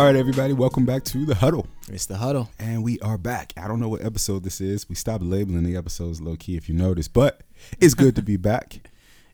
All right, everybody, welcome back to the huddle. It's the huddle. And we are back. I don't know what episode this is. We stopped labeling the episodes low key, if you notice, but it's good to be back.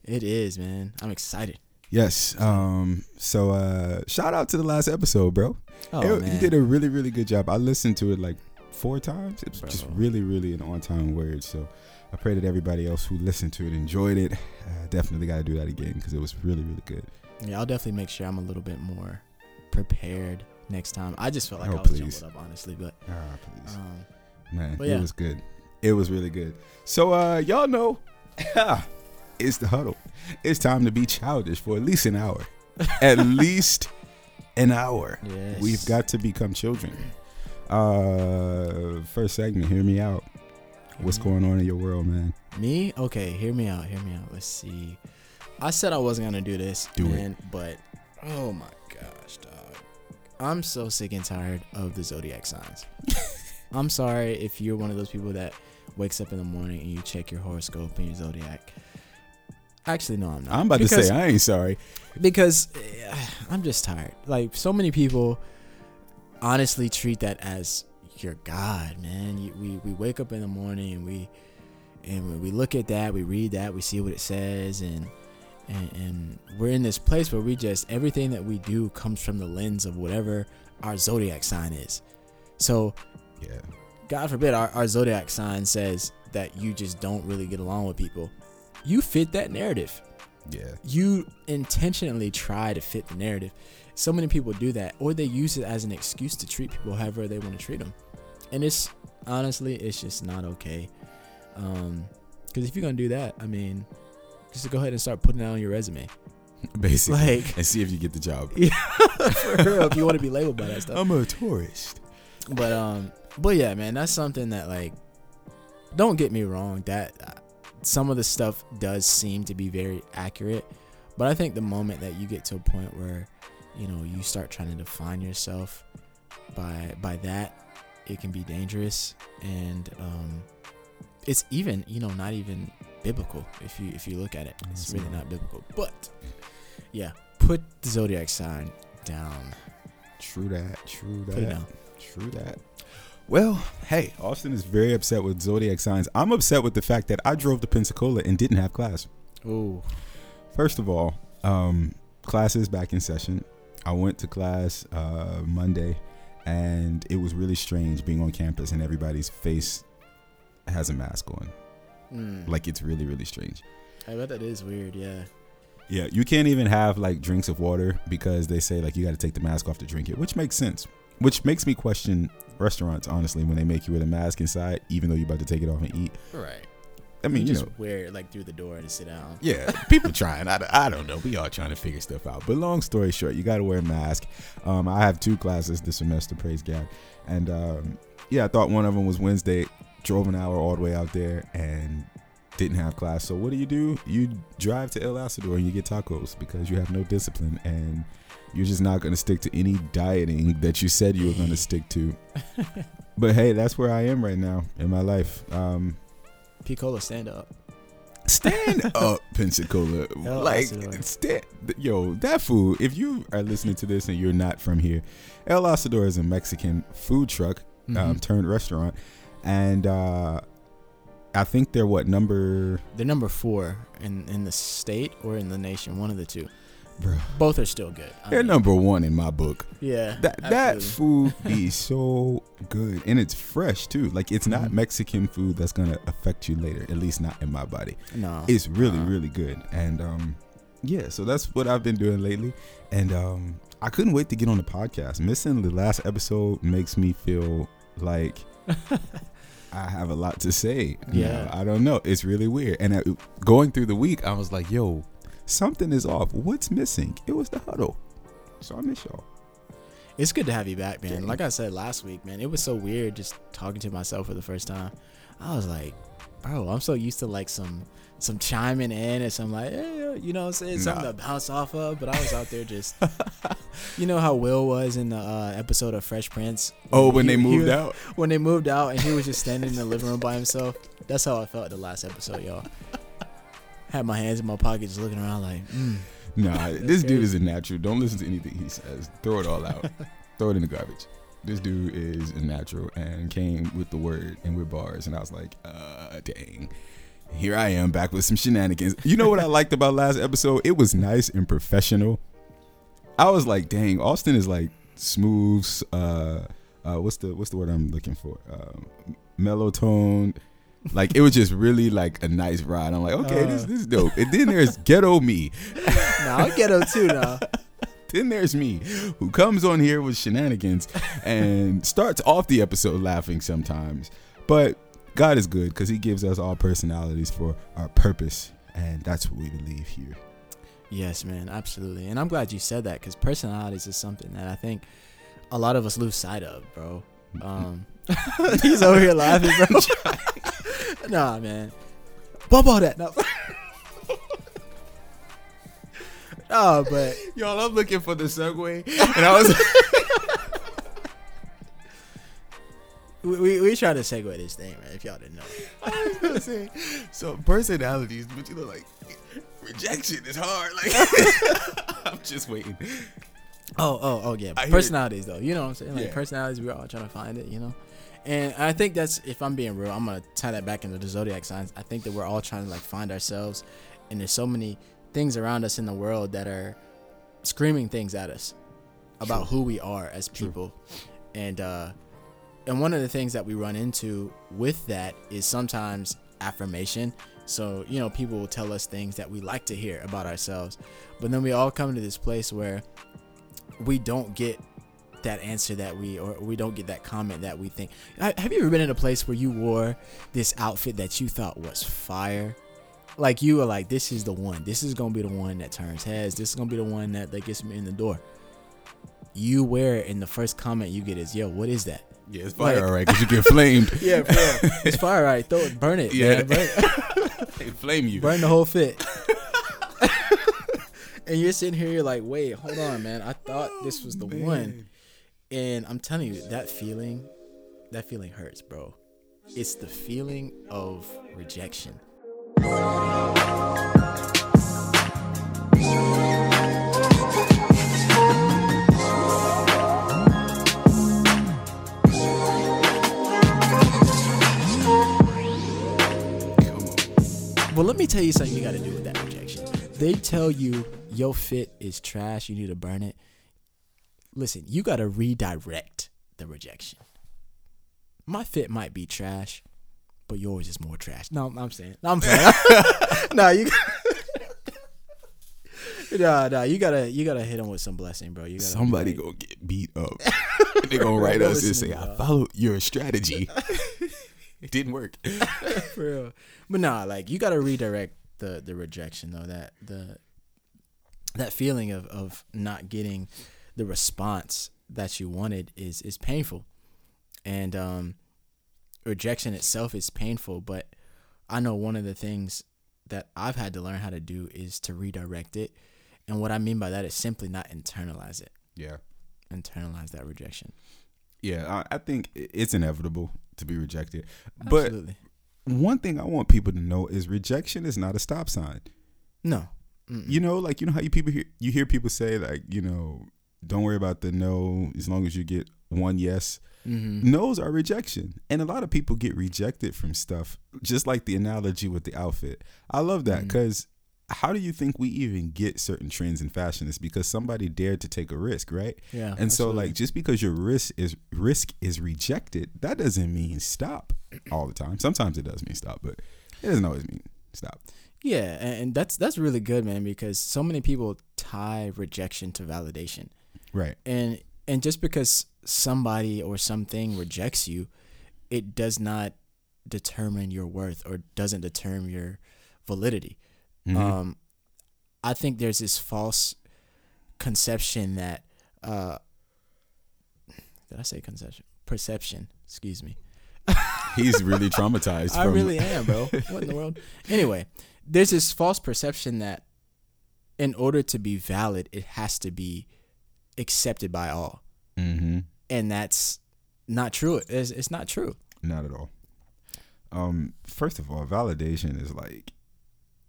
It is, man. I'm excited. Yes. Um. So, uh, shout out to the last episode, bro. Oh, It- man. You did a really, really good job. I listened to it like four times. It's just really, really an on-time word. So, I pray that everybody else who listened to it enjoyed it. Uh, definitely got to do that again because it was really, really good. Yeah, I'll definitely make sure I'm a little bit more prepared next time. I just felt like Oh, I was please. jumbled up, honestly, but Ah, please. um, Man, But it was good. It was really good. So uh y'all know it's the huddle. It's time to be childish for at least an hour. at least an hour. yes. We've got to become children. Uh first segment, hear me out. What's going on in your world, man? me. Okay, hear me out. Hear me out. Let's see. I said I wasn't gonna do this, Do it. but oh my. I'm so sick and tired of the zodiac signs. I'm sorry if you're one of those people that wakes up in the morning and you check your horoscope and your zodiac. Actually, no, I'm not. I'm about Because- to say I ain't sorry. because eh, I'm just tired. Like so many people honestly treat that as your god, man. You, we we wake up in the morning and we and we- we look at that, we read that, we see what it says, and and, and we're in this place where we just everything that we do comes from the lens of whatever our zodiac sign is. So Yeah. God forbid our, our zodiac sign says that you just don't really get along with people. You fit that narrative Yeah. you intentionally try to fit the narrative. So many people do that, or they use it as an excuse to treat people however they want to treat them, and it's honestly, it's just not okay. Um, because if you're gonna do that, I mean, just go ahead and start putting that on your resume. Basically. Like, and see if you get the job. for real, if you want to be labeled by that stuff. I'm a Taurus. But um, but yeah, man, that's something that like, don't get me wrong, that uh, some of the stuff does seem to be very accurate, but I think the moment that you get to a point where, you know, you start trying to define yourself by by that, it can be dangerous, and um, it's even you know not even biblical if you if you look at it, it's really not biblical. But yeah, put the zodiac sign down. True that. True that. Put it down. True that. Well, hey, Austin is very upset with zodiac signs. I'm upset with the fact that I drove to Pensacola and didn't have class. Oh. First of all, um, class is back in session. I went to class uh, Monday, and it was really strange being on campus and everybody's face has a mask on. Mm. Like it's really, really strange. I bet that is weird. Yeah. Yeah, you can't even have like drinks of water because they say like you got to take the mask off to drink it, which makes sense. Which makes me question restaurants honestly when they make you wear the mask inside, even though you're about to take it off and eat. Right. I mean, you just know, wear it like through the door and sit down. yeah, people trying. I, I don't know. We all trying to figure stuff out. But long story short, you got to wear a mask. Um, I have two classes this semester, praise God. And um, yeah, I thought one of them was Wednesday. Drove an hour all the way out there and didn't have class. So what do you do? You drive to El Asador and you get tacos because you have no discipline and you're just not going to stick to any dieting that you said you were going to stick to. but hey, that's where I am right now in my life. Um, P-cola, stand up. Stand up, Pensacola. El like, stand, yo, that food. If you are listening to this and you're not from here, El Asador is a Mexican food truck um, Mhm. turned restaurant, and uh, I think they're what number, They're number four in in the state or in the nation, one of the two. bro? Both are still good. I They're mean, number one in my book. Yeah. That that food is so good, and it's fresh too. Like it's not Mhm. Mexican food that's gonna affect you later. At least not in my body. No. it's really uh-uh. really good and um yeah so that's what i've been doing lately and um i couldn't wait to get on the podcast missing the last episode makes me feel like i have a lot to say Yeah. Now, i don't know it's really weird and uh, going through the week i was like yo something is off what's missing it was the huddle so i miss y'all It's good to have you back, man. Dang. Like I said last week, man, it was so weird just talking to myself for the first time. I was like, bro, I'm so used to like some some chiming in and some like, hey, you know, what I'm saying something Nah. to bounce off of. But I was out there just, you know how Will was in the uh, episode of Fresh Prince. oh when He- they moved was- out when they moved out and he was just standing in the living room by himself. That's how I felt the last episode, y'all. Had my hands in my pocket, just looking around like, mm. nah this dude is a natural don't listen to anything he says throw it all out throw it in the garbage. This dude is a natural and came with the word and with bars, and I was like, uh, dang. Here I am back with some shenanigans. You know what I liked about last episode? It was nice and professional. I was like, dang, Austin is like smooth. Uh, uh, what's the what's the word I'm looking for? Uh, mellow tone. Like it was just really like a nice ride. I'm like, okay, this Uh. this is dope. And then there's ghetto me. Nah, I'm ghetto too now. Then there's me, who comes on here with shenanigans and starts off the episode laughing sometimes. But God is good because He gives us all personalities for our purpose, and that's what we believe here. Yes, man, absolutely. And I'm glad you said that because personalities is something that I think a lot of us lose sight of, bro. Um, he's over here laughing, bro. nah, man. Bump all that. No. oh, but Y'all, I'm looking for the segue, and I was we, we, we try to segue this thing, right? if y'all didn't know. I was gonna say, so personalities, but you know, like rejection is hard. Like I'm just waiting. Oh, oh, oh, yeah. I. Personalities, though. You know what I'm saying? Like, Yeah. personalities, we're all trying to find it, you know? And I think that's, if I'm being real, I'm going to tie that back into the zodiac signs. I think that we're all trying to, like, find ourselves. And there's so many things around us in the world that are screaming things at us about who we are as True. people. And, uh, and one of the things that we run into with that is sometimes affirmation. So, you know, people will tell us things that we like to hear about ourselves. But then we all come to this place where we don't get that answer that we or we don't get that comment that we think. Have you ever been in a place where you wore this outfit that you thought was fire? Like you were like this is the one. This is gonna be the one that turns heads. This is gonna be the one that, that gets me in the door. You wear it and the first comment you get is yo what is that Yeah, it's fire, Like- all right, because you get flamed. yeah bro it's fire right throw it burn it Yeah. man. burn, they flame you. burn the whole fit and you're sitting here you're like wait hold on man i thought this was the oh, one And I'm telling you, that feeling, that feeling hurts, bro. It's the feeling of rejection. Well, let me tell you something you got to do with that rejection. They tell you your fit is trash, you need to burn it. Listen, you got to redirect the rejection. My fit might be trash, but yours is more trash. No, I'm saying. No, I'm saying. no, you. no, no, you gotta, you gotta hit them with some blessing, bro. You gotta Somebody gonna get beat up. they gonna write us and say, "I dog." followed your strategy. It didn't work." for real. But nah, like you gotta redirect the the rejection though. That the that feeling of of not getting the response that you wanted is is painful, and um, rejection itself is painful. But I know one of the things that I've had to learn how to do is to redirect it, and what I mean by that is simply not internalize it. Yeah, Internalize that rejection. yeah. I, I think it's inevitable to be rejected, but Absolutely. one thing I want people to know is rejection is not a stop sign. No. Mm-mm. You know, like you know how you people hear you hear people say like you know, don't worry about the no as long as you get one yes. Mhm. No's are rejection, and a lot of people get rejected from stuff. Just like the analogy with the outfit, I love that because how do you think we even get certain trends in fashion? It's because somebody dared to take a risk, right? Yeah. And so, like, just because your risk is risk is rejected, that doesn't mean stop all the time. Sometimes it does mean stop, but it doesn't always mean stop. Yeah, and, and that's that's really good, man, because so many people tie rejection to validation. Right. And and just because somebody or something rejects you, it does not determine your worth or doesn't determine your validity. Mhm. Um I think there's this false conception that uh did I say conception? Perception, excuse me. He's really traumatized. I from, really am, bro. What in the world? Anyway, there's this false perception that in order to be valid, it has to be accepted by all, hmm and that's not true. It's, it's not true. Not at all. Um, first of all, validation is like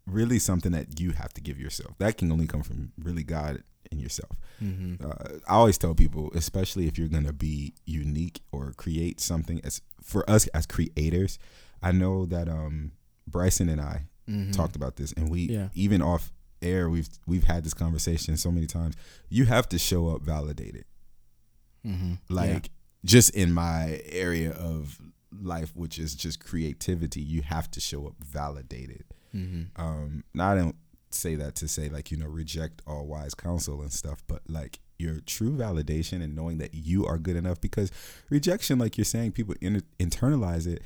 really something that you have to give yourself. That can only come from really God and yourself. Mm-hmm. Uh, I always tell people, especially if you're gonna be unique or create something as for us as creators. I know that um, Bryson and I Mm-hmm. talked about this, and we Yeah. even off air we've we've had this conversation so many times. You have to show up validated. Mm-hmm. Like just in my area of life, which is just creativity, you have to show up validated. Mm-hmm. Um, now I don't say that to say like you know reject all wise counsel and stuff, but like your true validation and knowing that you are good enough because rejection, like you're saying, people in, internalize it.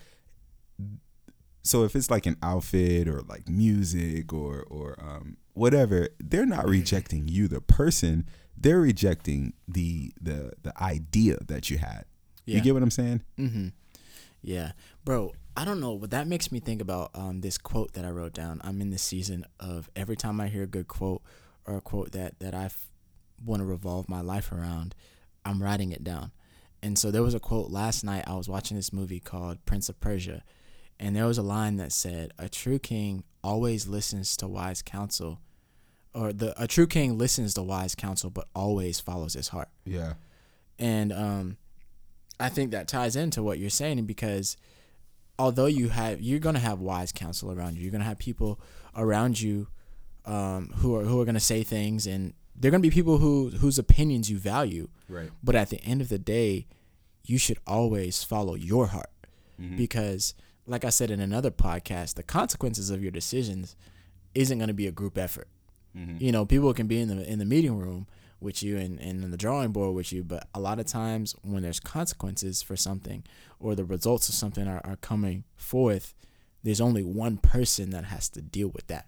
So if it's like an outfit or like music or or um, whatever, they're not rejecting you, the person. They're rejecting the the the idea that you had. Yeah. You get what I'm saying? Mm-hmm. Yeah, bro. I don't know, but that makes me think about um, this quote that I wrote down. I'm in the season of every time I hear a good quote or a quote that that I want to revolve my life around, I'm writing it down. And so there was a quote last night. I was watching this movie called Prince of Persia, and there was a line that said, "A true king always listens to wise counsel." Or the a true king listens to wise counsel, but always follows his heart Yeah. and um, I think that ties into what you're saying because although you have you're gonna have wise counsel around you, you're gonna have people around you um, who are who are gonna say things, and they're gonna be people who whose opinions you value. Right. But at the end of the day, you should always follow your heart Mm-hmm. because, like I said in another podcast, the consequences of your decisions isn't gonna be a group effort. Mm-hmm. You know, people can be in the in the meeting room with you and, and in the drawing board with you, but a lot of times when there's consequences for something or the results of something are, are coming forth, there's only one person that has to deal with that.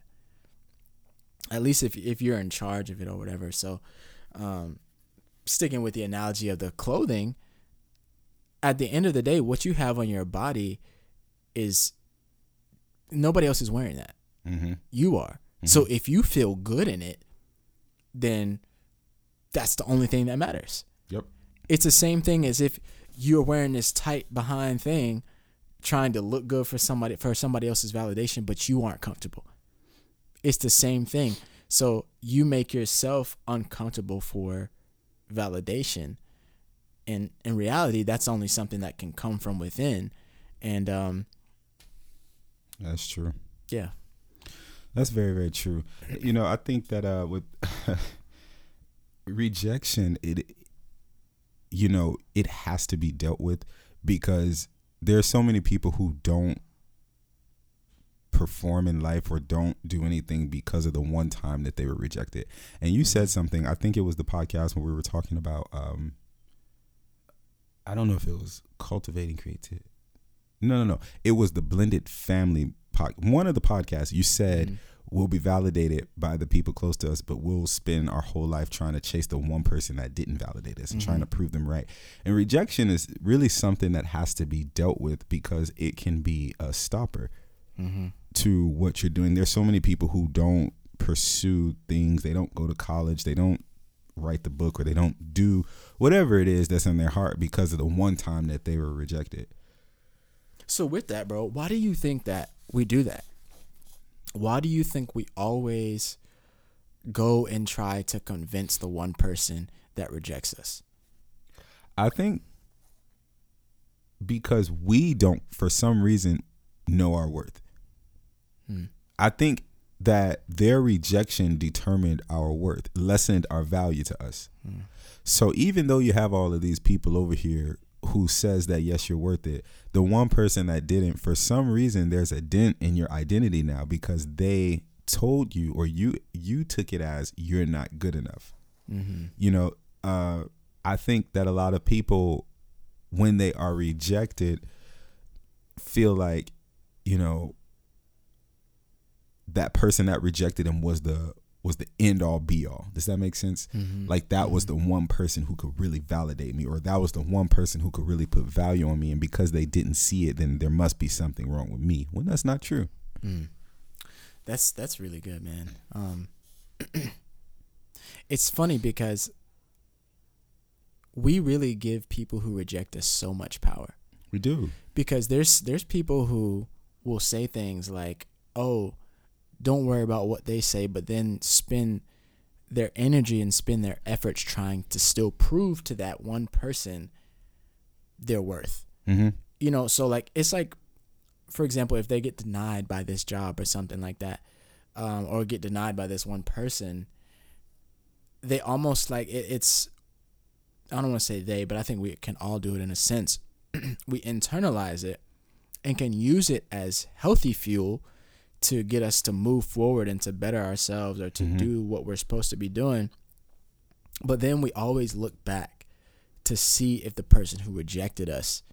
At least if if you're in charge of it or whatever. So um sticking with the analogy of the clothing, at the end of the day, what you have on your body is nobody else is wearing that Mm-hmm. you are. So if you feel good in it, then that's the only thing that matters. Yep. It's the same thing as if you're wearing this tight behind thing trying to look good for somebody for somebody else's validation but you aren't comfortable. It's the same thing. So you make yourself uncomfortable for validation and in reality that's only something that can come from within and um That's true. yeah. That's very very true. You know, I think that uh with rejection it you know, it has to be dealt with because there are so many people who don't perform in life or don't do anything because of the one time that they were rejected. And you said something, I think it was the podcast when we were talking about um I don't know if it was cultivating creativity. No, no, no. It was the blended family pod. One of the podcasts you said Mhm. We'll be validated by the people close to us, but we'll spend our whole life trying to chase the one person that didn't validate us and trying to prove them right. And rejection is really something that has to be dealt with because it can be a stopper Mm-hmm. to what you're doing. There's so many people who don't pursue things. They don't go to college. They don't write the book or they don't do whatever it is that's in their heart because of the one time that they were rejected. So with that, bro, why do you think that we do that? Why do you think we always go and try to convince the one person that rejects us? I think because we don't, for some reason, know our worth. Hmm. I think that their rejection determined our worth, lessened our value to us. Hmm. So even though you have all of these people over here who says that yes you're worth it, the one person that didn't, for some reason, there's a dent in your identity now because they told you or you you took it as you're not good enough Mm-hmm. you know uh i think that a lot of people when they are rejected feel like you know that person that rejected them was the was the end all be all does that make sense Mm-hmm. like that was the one person who could really validate me or that was the one person who could really put value on me and because they didn't see it then there must be something wrong with me when that's not true Mm. That's that's really good, man. Um, it's funny because we really give people who reject us so much power. we do because there's there's people who will say things like, "Oh, don't worry about what they say, but then spend their energy and spend their efforts trying to still prove to that one person their worth. Mm-hmm. You know, so like it's like, for example, if they get denied by this job or something like that, um, or get denied by this one person, they almost like it, it's. I don't want to say they, but I think we can all do it in a sense. we internalize it and can use it as healthy fuel to get us to move forward and to better ourselves or to Mhm. do what we're supposed to be doing. But then we always look back to see if the person who rejected us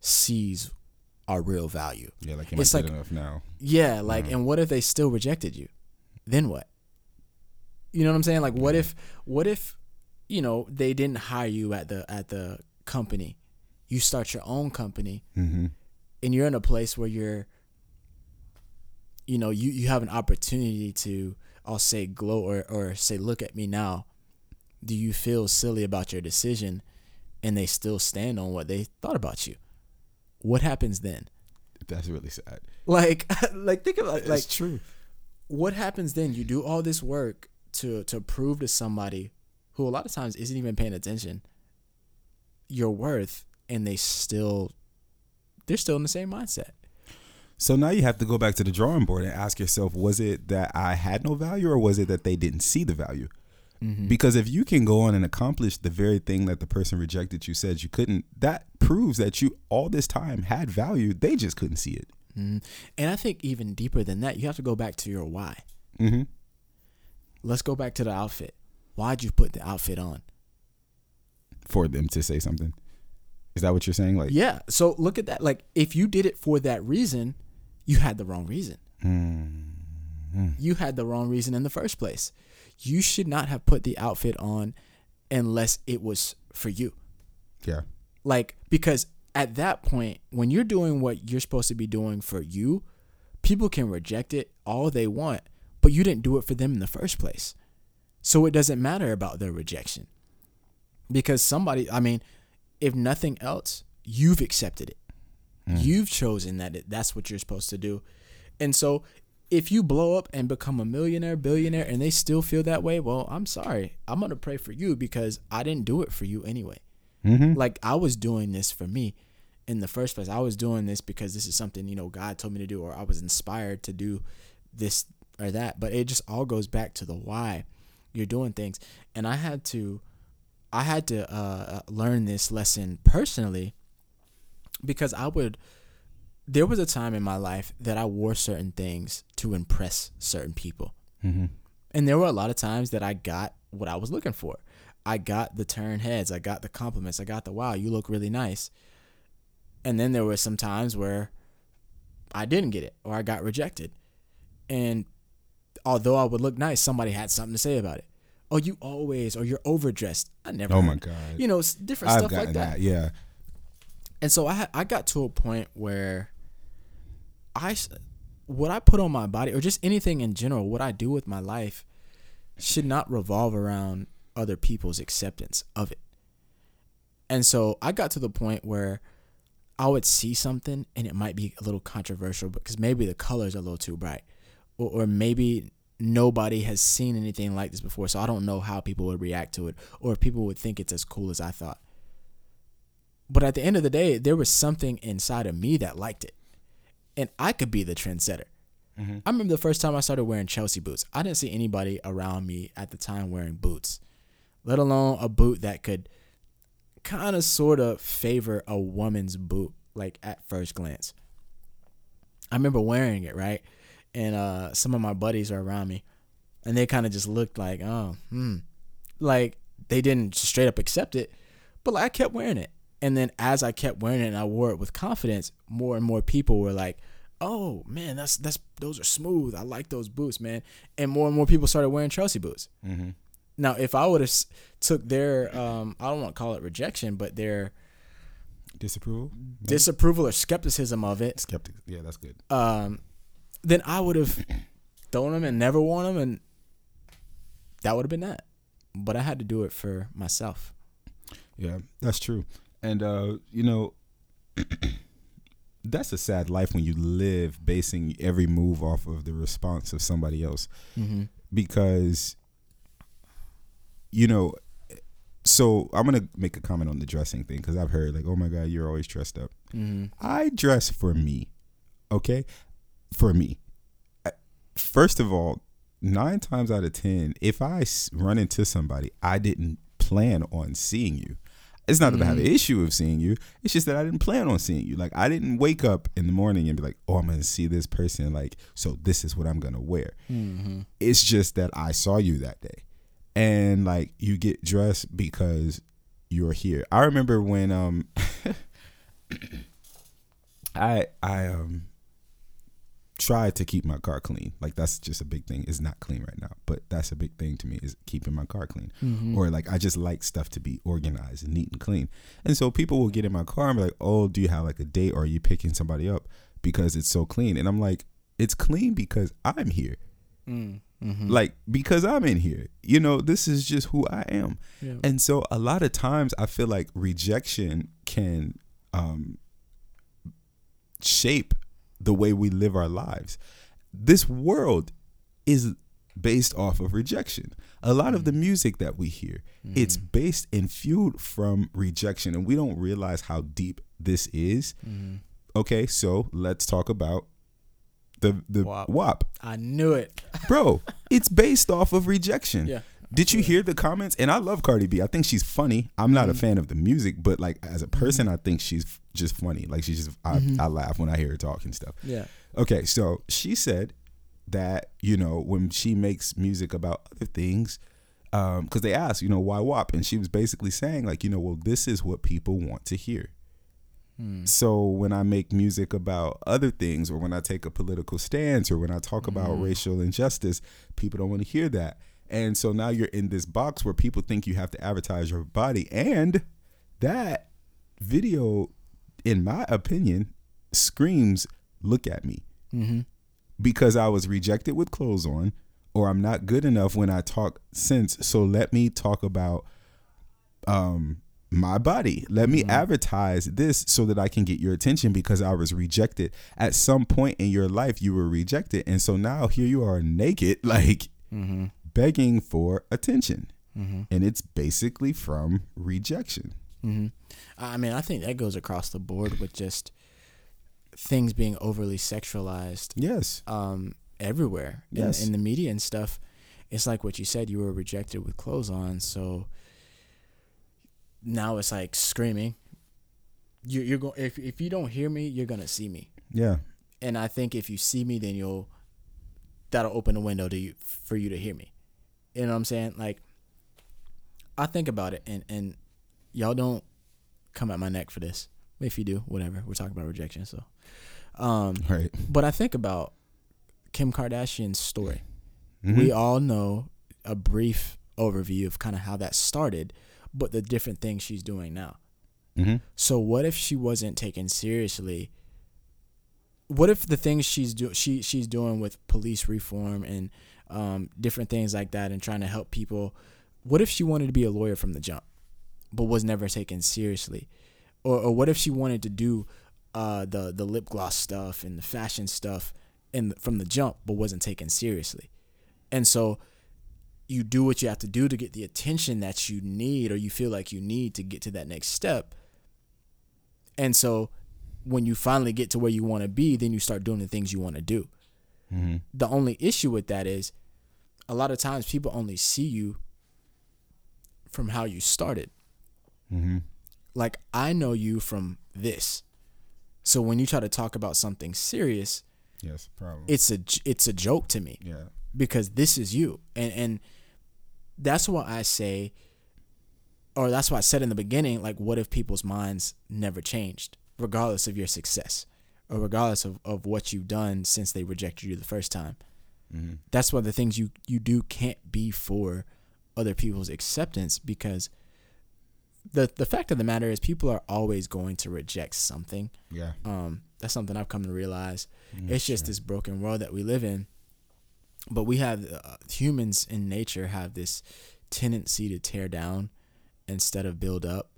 sees our real value. Yeah, like It's like- enough now. Yeah, like, Mhm. and what if they still rejected you? Then what? You know what I'm saying? Like, what Yeah. if, what if, you know, they didn't hire you at the at the company, you start your own company, Mm-hmm. and you're in a place where you're, you know, you you have an opportunity to, I'll say, glow or or say, look at me now. Do you feel silly about your decision, and they still stand on what they thought about you? What happens then? That's really sad. Like, like think about it, like it's true. what happens then you do all this work to to prove to somebody who a lot of times isn't even paying attention your worth and they still they're still in the same mindset So now you have to go back to the drawing board and ask yourself: Was it that I had no value, or was it that they didn't see the value? mm-hmm. Because if you can go on and accomplish the very thing that the person rejected you said you couldn't, that proves that you all this time had value. They just couldn't see it. hmm and i think even deeper than that you have to go back to your why Mm-hmm. let's go back to the outfit why'd you put the outfit on For them to say something. Is that what you're saying? Like, yeah so look at that like if you did it for that reason you had the wrong reason mm, you had the wrong reason in the first place. You should not have put the outfit on unless it was for you. yeah, Like, because at that point, when you're doing what you're supposed to be doing for you, people can reject it all they want, but you didn't do it for them in the first place. So it doesn't matter about their rejection. Because somebody, I mean, if nothing else, you've accepted it. You've chosen that it, that's what you're supposed to do. And so if you blow up and become a millionaire, billionaire, and they still feel that way, well, I'm sorry. I'm going to pray for you because I didn't do it for you anyway. mm-hmm. Like I was doing this for me in the first place. I was doing this because this is something, you know, God told me to do or I was inspired to do this or that. But it just all goes back to the why you're doing things. And I had to I had to uh, learn this lesson personally because I would there was a time in my life that I wore certain things to impress certain people. Mm-hmm. And there were a lot of times that I got what I was looking for. I got the turn heads, I got the compliments, I got the wow, you look really nice. And then there were some times where I didn't get it or I got rejected. And although I would look nice, somebody had something to say about it. Oh, you always or you're overdressed. I never. Oh my god, You know, different I've stuff like that. that. Yeah, And so I I got to a point where I what I put on my body or just anything in general, what I do with my life should not revolve around other people's acceptance of it. And so I got to the point where I would see something and it might be a little controversial because maybe the colors are a little too bright or, or maybe nobody has seen anything like this before so I don't know how people would react to it or if people would think it's as cool as I thought. But at the end of the day, there was something inside of me that liked it. And I could be the trendsetter. I remember the first time I started wearing Chelsea boots. I didn't see anybody around me at the time wearing boots, let alone a boot that could kind of sort of favor a woman's boot, like at first glance. I remember wearing it, right? And uh, some of my buddies are around me, and they kind of just looked like, oh, hmm. Like they didn't straight up accept it, but like I kept wearing it. And then as I kept wearing it and I wore it with confidence, more and more people were like, "Oh man, that's that's those are smooth. I like those boots, man." And more and more people started wearing Chelsea boots. mm-hmm. Now, if I would have took their, um, I don't want to call it rejection, but their disapproval, disapproval or skepticism of it, skeptic. Yeah, that's good. um, then I would have thrown them and never worn them, and that would have been that. But I had to do it for myself. Yeah, that's true. And uh, you know, that's a sad life when you live basing every move off of the response of somebody else Mm-hmm. because you know so i'm gonna make a comment on the dressing thing because i've heard like oh my god you're always dressed up Mm-hmm. i dress for me okay for me first of all nine times out of ten if I run into somebody i didn't plan on seeing you it's not that I have an issue of seeing you. It's just that I didn't plan on seeing you. Like I didn't wake up in the morning and be like, "Oh, I'm gonna see this person." Like, so this is what I'm gonna wear. Mm-hmm. It's just that I saw you that day, and like you get dressed because you're here. I remember when um, I I um tried to keep my car clean. Like that's just a big thing. It's not clean right now, but that's a big thing to me is keeping my car clean. Mm-hmm. Or like I just like stuff to be organized and neat and clean. And so people will get in my car and be like, "Oh, do you have like a date or are you picking somebody up because it's so clean?" And I'm like, "It's clean because I'm here." Mm-hmm. Like because I'm in here. You know, this is just who I am. Yeah. And so a lot of times I feel like rejection can um, shape the way we live our lives. This world is based off of rejection. A lot of the music that we hear, it's based and fueled from rejection and we don't realize how deep this is. Mm-hmm. Okay, so let's talk about the the WAP. WAP. I knew it. Bro, it's based off of rejection. Yeah. Did you hear the comments? And I love Cardi B. I think she's funny. I'm not a mm-hmm. fan of the music, but like as a mm-hmm. person, I think she's just funny. Like she's just I, mm-hmm. I laugh when I hear her talk and stuff. Yeah. Okay, so she said that you know when she makes music about other things, um, because they asked, you know, why WAP, and she was basically saying like, you know, well, this is what people want to hear. Hmm. So when I make music about other things, or when I take a political stance, or when I talk about mm. racial injustice, people don't want to hear that. And so now you're in this box where people think you have to advertise your body, and that video, in my opinion, screams, "Look at me." Mm-hmm. because I was rejected with clothes on, or I'm not good enough when I talk sense. So let me talk about um my body. Let me advertise this so that I can get your attention because I was rejected. At some point in your life you were rejected. And so now here you are naked, like Mm-hmm. Begging for attention. Mm-hmm. And it's basically from rejection. Mm-hmm. I mean, I think that goes across the board with just things being overly sexualized Yes. um, everywhere in, Yes. in the media and stuff. It's like what you said. You were rejected with clothes on, so now it's like screaming. You, you're going. If if you don't hear me, you're gonna see me. Yeah. And I think if you see me, then you'll that'll open a window to you for you to hear me. You know what I'm saying? Like I think about it, and and y'all don't come at my neck for this. If you do, whatever. We're talking about rejection, so. Um, Right. but I think about Kim Kardashian's story. Mhm. We all know a brief overview of kind of how that started, but the different things she's doing now. Mhm. So what if she wasn't taken seriously? What if the things she's do she she's doing with police reform and um, different things like that and trying to help people? What if she wanted to be a lawyer from the jump, but was never taken seriously? Or, or what if she wanted to do uh, the the lip gloss stuff and the fashion stuff and from the jump, but wasn't taken seriously? And so you do what you have to do to get the attention that you need or you feel like you need to get to that next step. And so when you finally get to where you want to be, then you start doing the things you want to do. Mhm. The only issue with that is a lot of times people only see you from how you started. Mhm. Like I know you from this. So when you try to talk about something serious, Yes, probably. it's a it's a joke to me yeah. because this is you and and that's why i say or that's why i said in the beginning like what if people's minds never changed regardless of your success or regardless of, of what you've done since they rejected you the first time Mhm. that's why the things you you do can't be for other people's acceptance because the the fact of the matter is people are always going to reject something Yeah. um, that's something I've come to realize. Mm, it's just this broken world that we live in. But we have uh, humans in nature have this tendency to tear down instead of build up,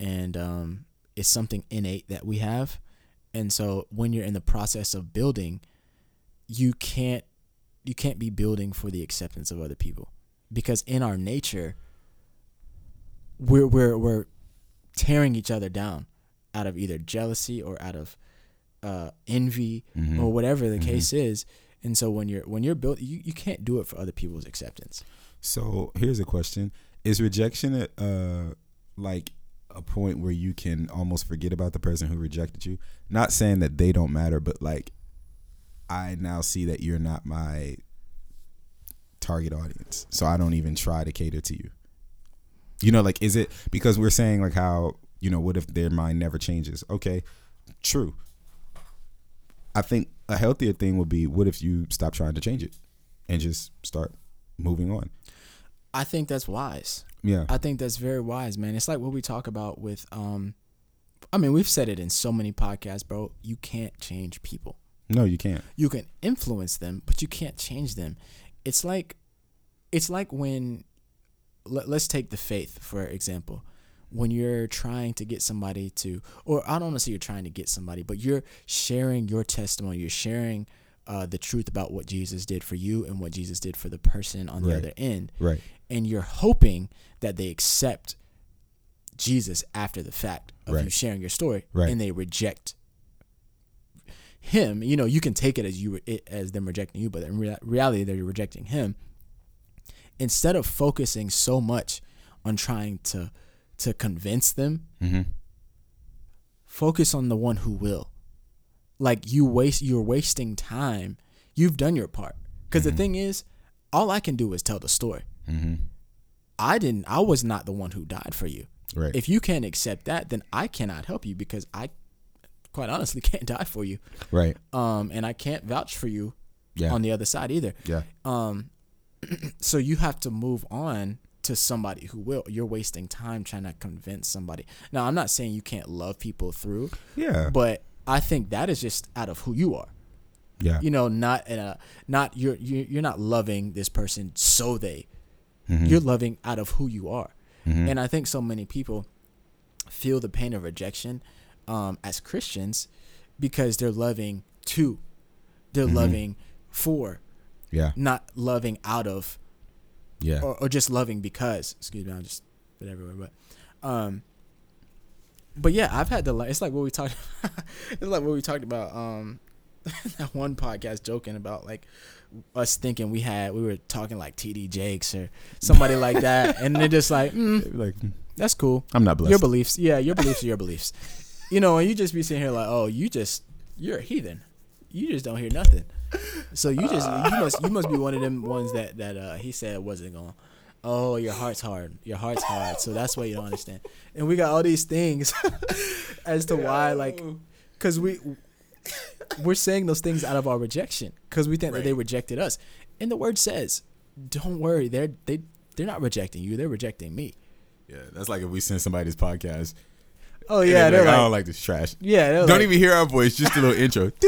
and um, it's something innate that we have. And so when you're in the process of building, you can't you can't be building for the acceptance of other people. Because in our nature, we're we're we're tearing each other down out of either jealousy or out of uh, envy Mhm. or whatever the Mhm. case is. And so when you're when you're built, you, you can't do it for other people's acceptance. So here's a question: Is rejection a, uh like a point where you can almost forget about the person who rejected you? Not saying that they don't matter, but like I now see that you're not my target audience, so I don't even try to cater to you. You know, like is it because we're saying like how you know what if their mind never changes? Okay, true. I think a healthier thing would be what if you stop trying to change it and just start moving on. I think that's wise. Yeah. I think that's very wise, man. It's like what we talk about with um I mean, we've said it in so many podcasts, bro. You can't change people. No, you can't. You can influence them, but you can't change them. It's like it's like when let, let's take the faith for example. When you're trying to get somebody to or I don't want to say you're trying to get somebody, but you're sharing your testimony, you're sharing uh, the truth about what Jesus did for you and what Jesus did for the person on the Right. other end Right. and you're hoping that they accept Jesus after the fact of you sharing your story, Right. and they reject him. You know, you can take it as you it, as them rejecting you, but in rea- reality, they're rejecting him. Instead of focusing so much on trying to to convince them, Mm-hmm. focus on the one who will. Like you waste, you're wasting time. You've done your part. Because the thing is, all I can do is tell the story. Mm-hmm. I didn't. I was not the one who died for you. Right. If you can't accept that, then I cannot help you because I, quite honestly, can't die for you. right. Um, and I can't vouch for you Yeah. on the other side either. yeah. Um, so you have to move on to somebody who will. You're wasting time trying to convince somebody. Now, I'm not saying you can't love people through, Yeah. but I think that is just out of who you are. yeah. You know, not in a not you're you're you're not loving this person so they. Mhm. You're loving out of who you are. Mhm. And I think so many people feel the pain of rejection um, as Christians because they're loving to, they're Mhm. loving for, yeah. not loving out of, Yeah. or, or just loving because. Excuse me, I'm just been everywhere, but, um, but yeah, I've had the like it's like what we talked, it's like what we talked about um, that one podcast joking about like us thinking we had we were talking like TD Jakes or somebody like that, and they're just like. Mm, like that's cool. I'm not blessed. Your beliefs, yeah, your beliefs are your beliefs. You know, and you just be sitting here like, oh, you just you're a heathen. You just don't hear nothing. So you just you must you must be one of them ones that that uh, he said wasn't going. Oh, your heart's hard. Your heart's hard. So that's why you don't understand. And we got all these things as to why, like, because we we're saying those things out of our rejection because we think that they rejected us. And the word says, "Don't worry, they're they they're not rejecting you. They're rejecting me." Yeah. That's like if we send somebody this podcast. Oh yeah, they're they're like, I don't like this trash. yeah, they're Don't like, even hear our voice. Just a little intro.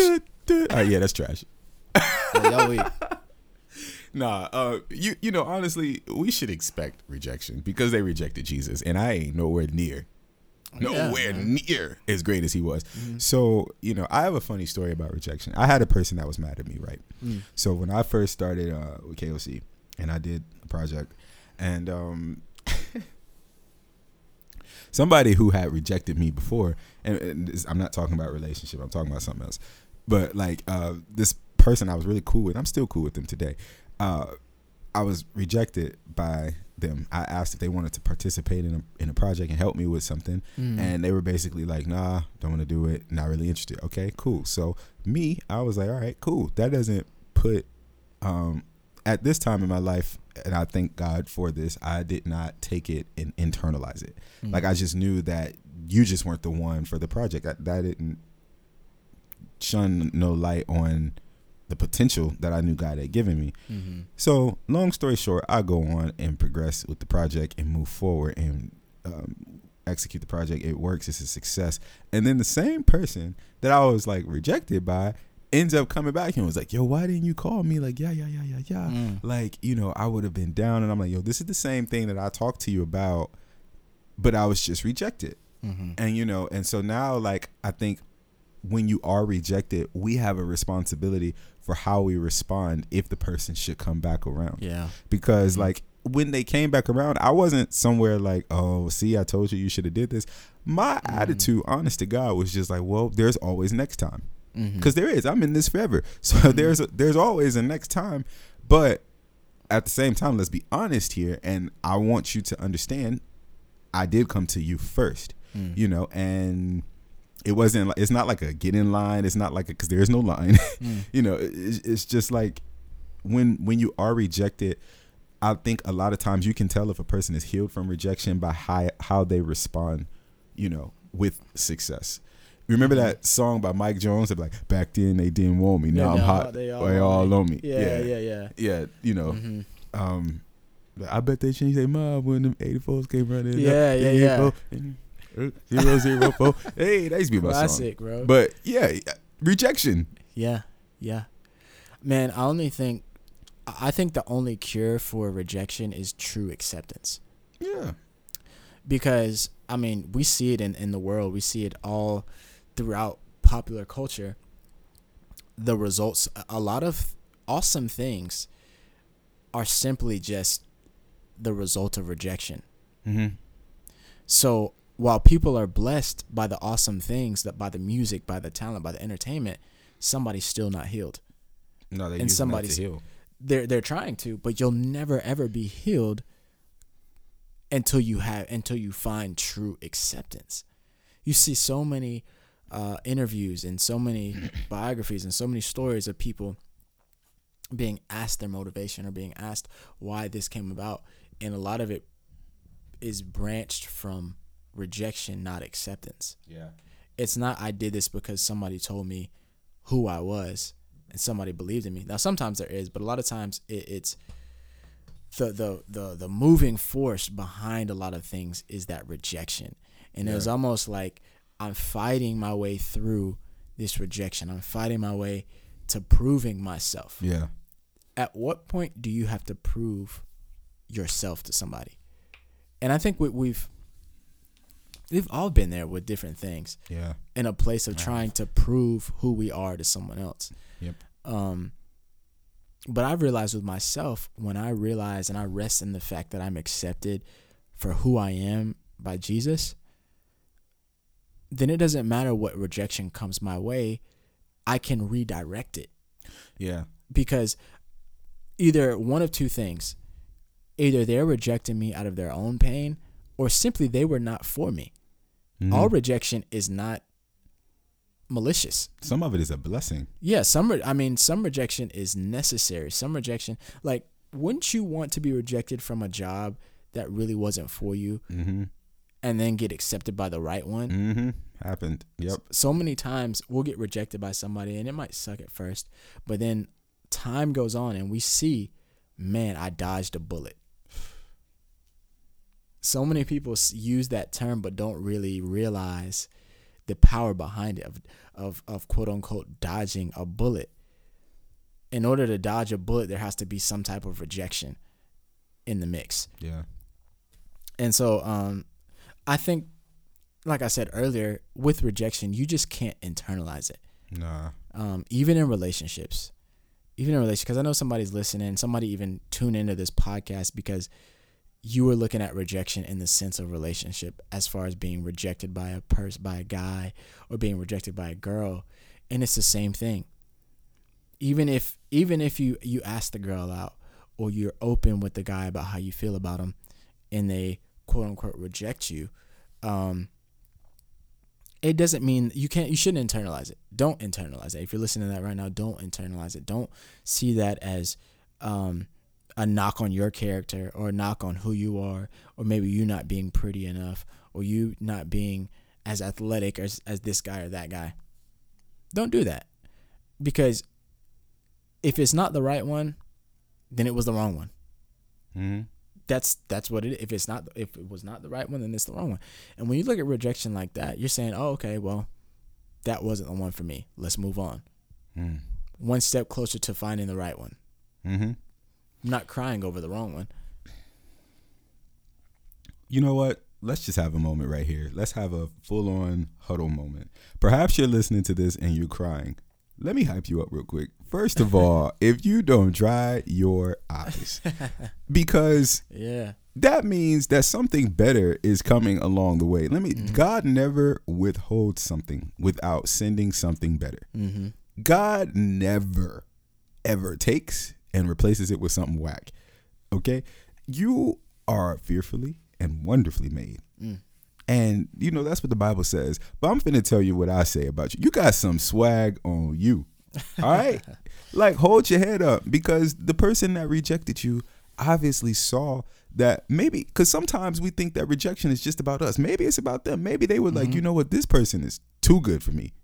All right, yeah, that's trash. Yeah, y'all weak. Nah, uh, you you know honestly, we should expect rejection because they rejected Jesus, and I ain't nowhere near, nowhere man. near as great as he was. Mm-hmm. So you know, I have a funny story about rejection. I had a person that was mad at me, right? Mm. So when I first started uh, with KOC, and I did a project, and um, somebody who had rejected me before, and, and this, I'm not talking about relationship. I'm talking about something else. But like uh, this person, I was really cool with. I'm still cool with them today. Uh, I was rejected by them. I asked if they wanted to participate in a, in a project and help me with something, Mm. and they were basically like, "Nah, don't want to do it. Not really interested." Okay, cool. So me, I was like, "All right, cool." That doesn't put um, at this time in my life, and I thank God for this. I did not take it and internalize it. Mm. Like I just knew that you just weren't the one for the project. That, that didn't shun no light on the potential that I knew God had given me. Mm-hmm. So, long story short, I go on and progress with the project and move forward and um, execute the project. It works. It's a success. And then the same person that I was like rejected by ends up coming back and was like, "Yo, why didn't you call me?" Like, yeah, yeah, yeah, yeah, yeah. Mm. Like, you know, I would have been down. And I'm like, "Yo, this is the same thing that I talked to you about, but I was just rejected." Mm-hmm. And you know, and so now like I think when you are rejected, we have a responsibility for how we respond if the person should come back around. Yeah. Because like when they came back around, I wasn't somewhere like, "Oh, see, I told you you should have did this." My attitude, honest to God, was just like, "Well, there's always next time." Mm-hmm. because there is. I'm in this forever, so there's a, there's always a next time. But at the same time, let's be honest here, and I want you to understand, I did come to you first, Mm. you know, and it wasn't. like It's not like a get in line. It's not like because there is no line. Mm. you know, it, it's- it's just like when when you are rejected. I think a lot of times you can tell if a person is healed from rejection by how how they respond, you know, with success. Remember Mm-hmm. that song by Mike Jones? They're like, back then they didn't want me. Now Yeah, I'm hot. they They all all, on me. Yeah, yeah, yeah. Yeah, you know. hmm Um, I bet they changed their mind when them 84s came running. up. Yeah, yeah, yeah. Zero zero four. Hey, that used to be my song. Classic, bro. But yeah, rejection. Yeah, yeah. Man, I only think I think the only cure for rejection is true acceptance. Yeah. Because I mean, we see it in, in the world. We see it all throughout popular culture. The results a lot of awesome things are simply just the result of rejection. Mm-hmm. So while people are blessed by the awesome things that by the music, by the talent, by the entertainment, somebody's still not healed. No, they And somebody's- to heal. they're they're trying to, but you'll never ever be healed until you have until you find true acceptance. You see so many uh, interviews and so many biographies and so many stories of people being asked their motivation or being asked why this came about, and a lot of it is branched from rejection, not acceptance Yeah. it's not I did this because somebody told me who I was and somebody believed in me. Now sometimes there is, but a lot of times it, it's the the the the moving force behind a lot of things is that rejection. And it was almost like I'm fighting my way through this rejection. I'm fighting my way to proving myself. Yeah. At what point do you have to prove yourself to somebody? And I think we, we've we've all been there with different things Yeah. in a place of have. trying to prove who we are to someone else. Yep. Um, but I realized with myself when I realize and I rest in the fact that I'm accepted for who I am by Jesus, then it doesn't matter what rejection comes my way, I can redirect it Yeah. because either one of two things either they're rejecting me out of their own pain or simply they were not for me. Mhm. All rejection is not malicious. Some of it is a blessing. Yeah, some re- I mean some rejection is necessary. Some rejection like wouldn't you want to be rejected from a job that really wasn't for you Mm-hmm. And then get accepted by the right one? Mm-hmm. Happened. Yep. So many times we'll get rejected by somebody and it might suck at first, but then time goes on and we see, man, I dodged a bullet. So many people use that term but don't really realize the power behind it of of of quote unquote dodging a bullet. In order to dodge a bullet, there has to be some type of rejection in the mix. Yeah. And so um I think like I said earlier, with rejection, you just can't internalize it. Nah. Um, even in relationships. Even in relationships, because I know somebody's listening, somebody even tune into this podcast because you were looking at rejection in the sense of relationship as far as being rejected by a person by a guy or being rejected by a girl. And it's the same thing. Even if even if you you ask the girl out or you're open with the guy about how you feel about him and they quote unquote reject you, um, it doesn't mean you can't you shouldn't internalize it. Don't internalize it. If you're listening to that right now don't internalize it. Don't see that as um, a knock on your character or a knock on who you are or maybe you not being pretty enough or you not being as athletic as, as this guy or that guy. Don't do that. Because if it's not the right one then it was the wrong one. Mm-hmm. That's that's what it if it's not if it was not the right one then it's the wrong one and when you look at rejection like that you're saying oh okay well that wasn't the one for me let's move on Mm. one step closer to finding the right one Mm-hmm. I'm not crying over the wrong one You know what? let's just have a moment right here. Let's have a full on huddle moment. Perhaps you're listening to this and you're crying. Let me hype you up real quick. First of all, if you don't dry your eyes, because Yeah. that means that something better is coming along the way. Let me, God never withholds something without sending something better. Mm-hmm. God never, ever takes and replaces it with something whack. Okay? You are fearfully and wonderfully made. And, you know, that's what the Bible says. But I'm finna tell you what I say about you. You got some swag on you. All right? like, hold your head up because the person that rejected you obviously saw that maybe, because sometimes we think that rejection is just about us. Maybe it's about them. Maybe they were like, you know what? This person is too good for me.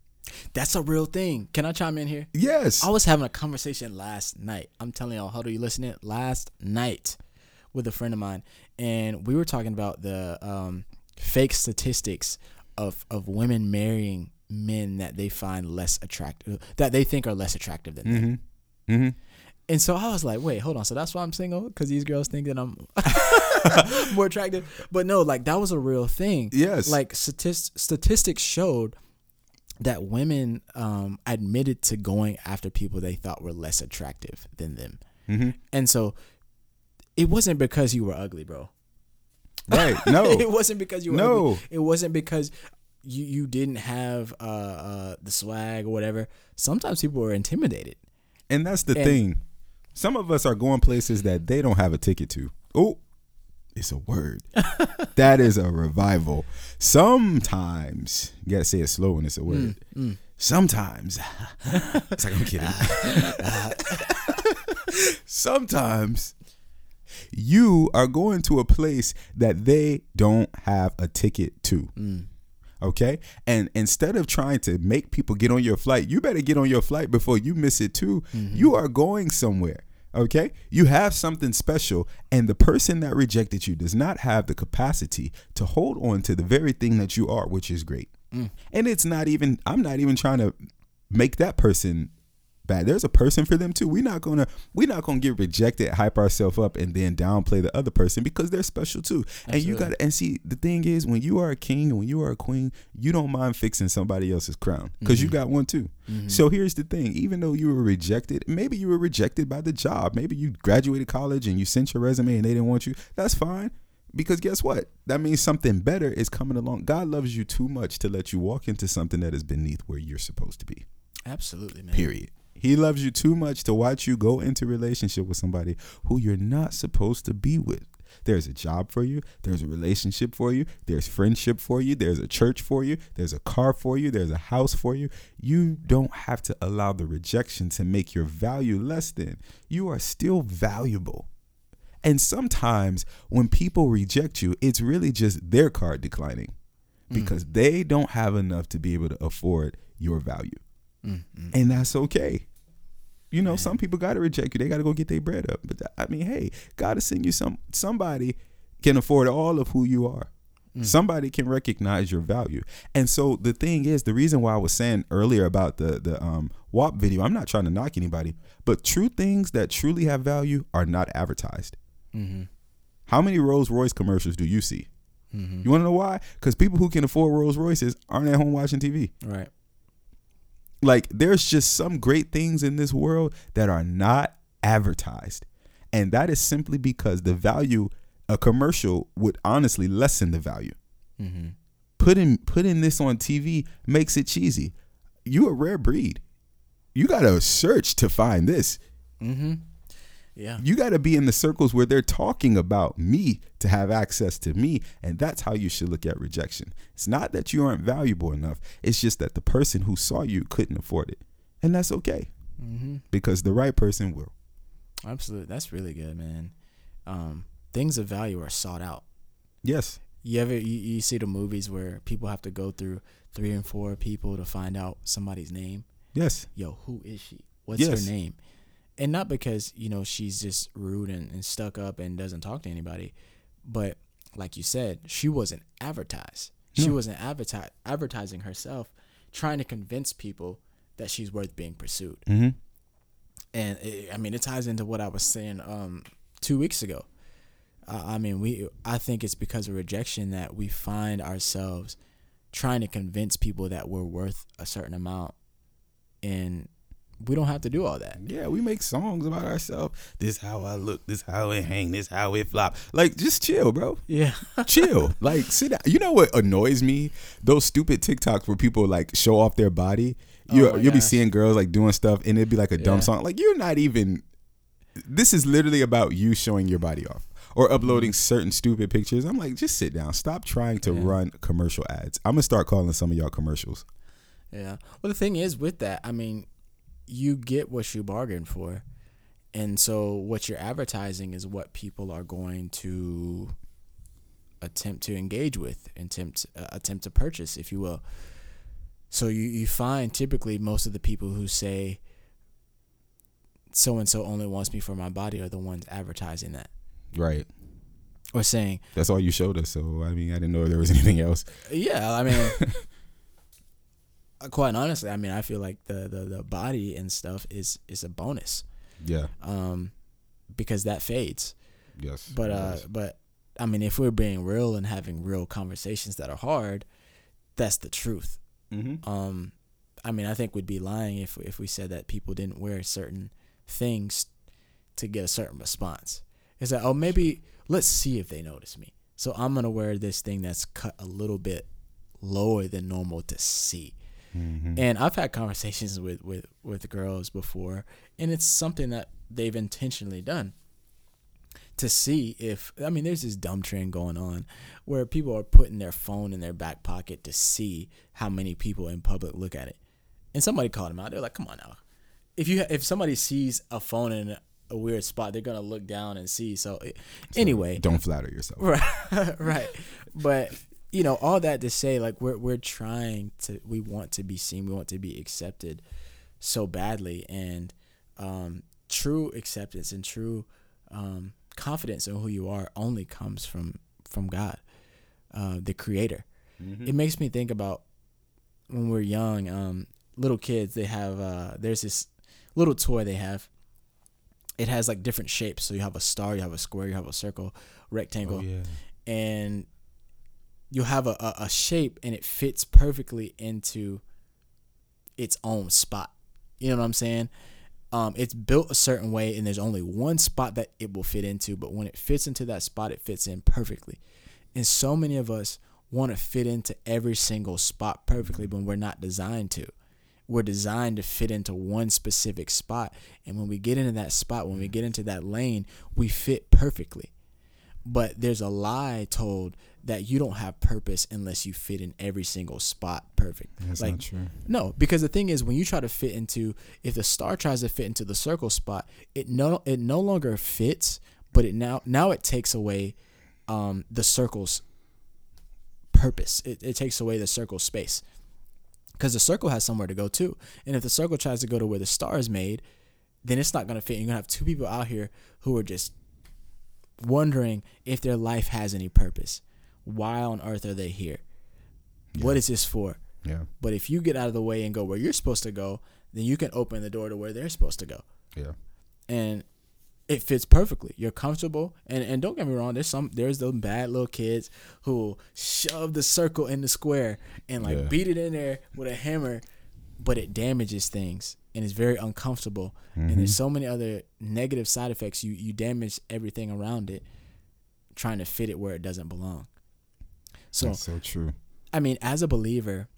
That's a real thing. Can I chime in here? Yes. I was having a conversation last night. I'm telling y'all, how do you listen it? Last night with a friend of mine, and we were talking about the um, fake statistics of of women marrying men that they find less attractive, that they think are less attractive than them. Mm-hmm. Mm-hmm. And so I was like, wait, hold on. So that's why I'm single because these girls think that I'm more attractive. But no, like that was a real thing. Yes. Like statist- statistics showed that women um, admitted to going after people they thought were less attractive than them. Mm-hmm. And so it wasn't because you were ugly, bro. Right. No. it wasn't because you were No. ugly. It wasn't because you you didn't have uh, uh, the swag or whatever. Sometimes people are intimidated. And that's the And- thing. Some of us are going places that they don't have a ticket to. Oh, it's a word. that is a revival. Sometimes, you gotta say it slow when it's a word. Sometimes, it's like I'm kidding. Sometimes you are going to a place that they don't have a ticket to. Mm. Okay. And instead of trying to make people get on your flight, you better get on your flight before you miss it too. Mm-hmm. You are going somewhere. Okay. You have something special, and the person that rejected you does not have the capacity to hold on to the very thing that you are, which is great. Mm. And it's not even, I'm not even trying to make that person bad. There's a person for them too. We're not gonna we're not gonna get rejected, hype ourselves up, and then downplay the other person because they're special too. And you got to and see the thing is when you are a king and when you are a queen, you don't mind fixing somebody else's crown because you mm-hmm. got one too. Mm-hmm. So here's the thing: even though you were rejected, maybe you were rejected by the job. Maybe you graduated college and you sent your resume and they didn't want you. That's fine. Because guess what? That means something better is coming along. God loves you too much to let you walk into something that is beneath where you're supposed to be. Absolutely, man. Period. He loves you too much to watch you go into relationship with somebody who you're not supposed to be with. There's a job for you, there's a relationship for you, there's friendship for you, there's a church for you, there's a car for you, there's a house for you. You don't have to allow the rejection to make your value less than. You are still valuable. And sometimes when people reject you, it's really just their card declining mm. because they don't have enough to be able to afford your value. Mm, mm. And that's okay. You know, some people got to reject you. They got to go get their bread up. But I mean, hey, God to send you some somebody can afford all of who you are. Mm. Somebody can recognize your value. And so the thing is, the reason why I was saying earlier about the the um WAP video, I'm not trying to knock anybody, but true things that truly have value are not advertised. Mm-hmm. How many Rolls Royce commercials do you see? Mm-hmm. You want to know why? Because people who can afford Rolls Royces aren't at home watching TV. Right. Like there's just some great things in this world that are not advertised. And that is simply because the value a commercial would honestly lessen the value. Mm-hmm. Putting putting this on TV makes it cheesy. You a rare breed. You gotta search to find this. Mm-hmm. Yeah. You gotta be in the circles where they're talking about me to have access to me, and that's how you should look at rejection. It's not that you aren't valuable enough. It's just that the person who saw you couldn't afford it, and that's okay because the right person will. Absolutely. That's really good, man. Um, things of value are sought out. Yes. You ever you, you see the movies where people have to go through three and four people to find out somebody's name? Yes. Yo, who is she? What's Yes. her name? And not because, you know, she's just rude and, and stuck up and doesn't talk to anybody, but like you said, she wasn't advertised. She No. wasn't adverti- advertising herself, trying to convince people that she's worth being pursued. Mm-hmm. and it, I mean it ties into what I was saying um two weeks ago. Uh, I mean, we. I think it's because of rejection that we find ourselves trying to convince people that we're worth a certain amount, and we don't have to do all that. Yeah, we make songs about ourselves. This how I look. This how it hang. This how it flop. Like, just chill, bro. Yeah. chill. Like, sit down. You know what annoys me? Those stupid TikToks where people like show off their body. You oh you'll be seeing girls like doing stuff, and it'd be like a dumb song. Like, you're not even. This is literally about you showing your body off or mm-hmm. uploading certain stupid pictures. I'm like, just sit down. Stop trying to Yeah. run commercial ads. I'm gonna start calling some of y'all commercials. Yeah. Well, the thing is with that, I mean, you get what you bargain for. And so what you're advertising is what people are going to attempt to engage with, attempt uh, attempt to purchase, if you will. So you, you find typically most of the people who say so and so only wants me for my body are the ones advertising that Right. or saying, That's all you showed us. So I mean, I didn't know there was anything else. Yeah, I mean, quite honestly, I mean, I feel like the, the the body and stuff is is a bonus, Yeah. um, because that fades. Yes. But uh, but I mean, if we're being real and having real conversations that are hard, that's the truth. mm-hmm. Um, I mean, I think we'd be lying if if we said that people didn't wear certain things to get a certain response. It's like, oh, maybe let's see if they notice me. So I'm gonna wear this thing that's cut a little bit lower than normal to see. Mm-hmm. And I've had conversations with with with girls before, and it's something that they've intentionally done to see if I mean there's this dumb trend going on where people are putting their phone in their back pocket to see how many people in public look at it. And somebody called them out. They're like, "Come on now. If you if somebody sees a phone in a weird spot, they're going to look down and see." So, it- anyway, don't flatter yourself. right right but you know all that to say like we're we're trying to we want to be seen we want to be accepted so badly and um true acceptance and true um confidence in who you are only comes from from God uh the creator. It makes me think about when we're young um little kids they have uh there's this little toy they have. It has like different shapes. So you have a star you have a square you have a circle rectangle. Oh yeah. and you'll have a, a, a shape and it fits perfectly into its own spot. You know what I'm saying? Um, it's built a certain way and there's only one spot that it will fit into, but when it fits into that spot, it fits in perfectly. And so many of us want to fit into every single spot perfectly when we're not designed to. We're designed to fit into one specific spot. And when we get into that spot, when we get into that lane, we fit perfectly but there's a lie told that you don't have purpose unless you fit in every single spot perfect. That's like not true. no, because the thing is when you try to fit into if the star tries to fit into the circle spot, it no it no longer fits, but it now now it takes away um the circle's purpose. It, it takes away the circle space. Because the circle has somewhere to go too. And if the circle tries to go to where the star is made, then it's not gonna fit. You're gonna have two people out here who are just wondering if their life has any purpose. Why on earth are they here? What is this for? Yeah. But if you get out of the way and go where you're supposed to go, then you can open the door to where they're supposed to go. Yeah. And it fits perfectly. You're comfortable. And and don't get me wrong, there's some there's those bad little kids who shove the circle in the square and like Yeah. beat it in there with a hammer, but it damages things and it's very uncomfortable. And Mm-hmm. there's so many other negative side effects. You you damage everything around it trying to fit it where it doesn't belong. So That's so true. I mean, as a believer,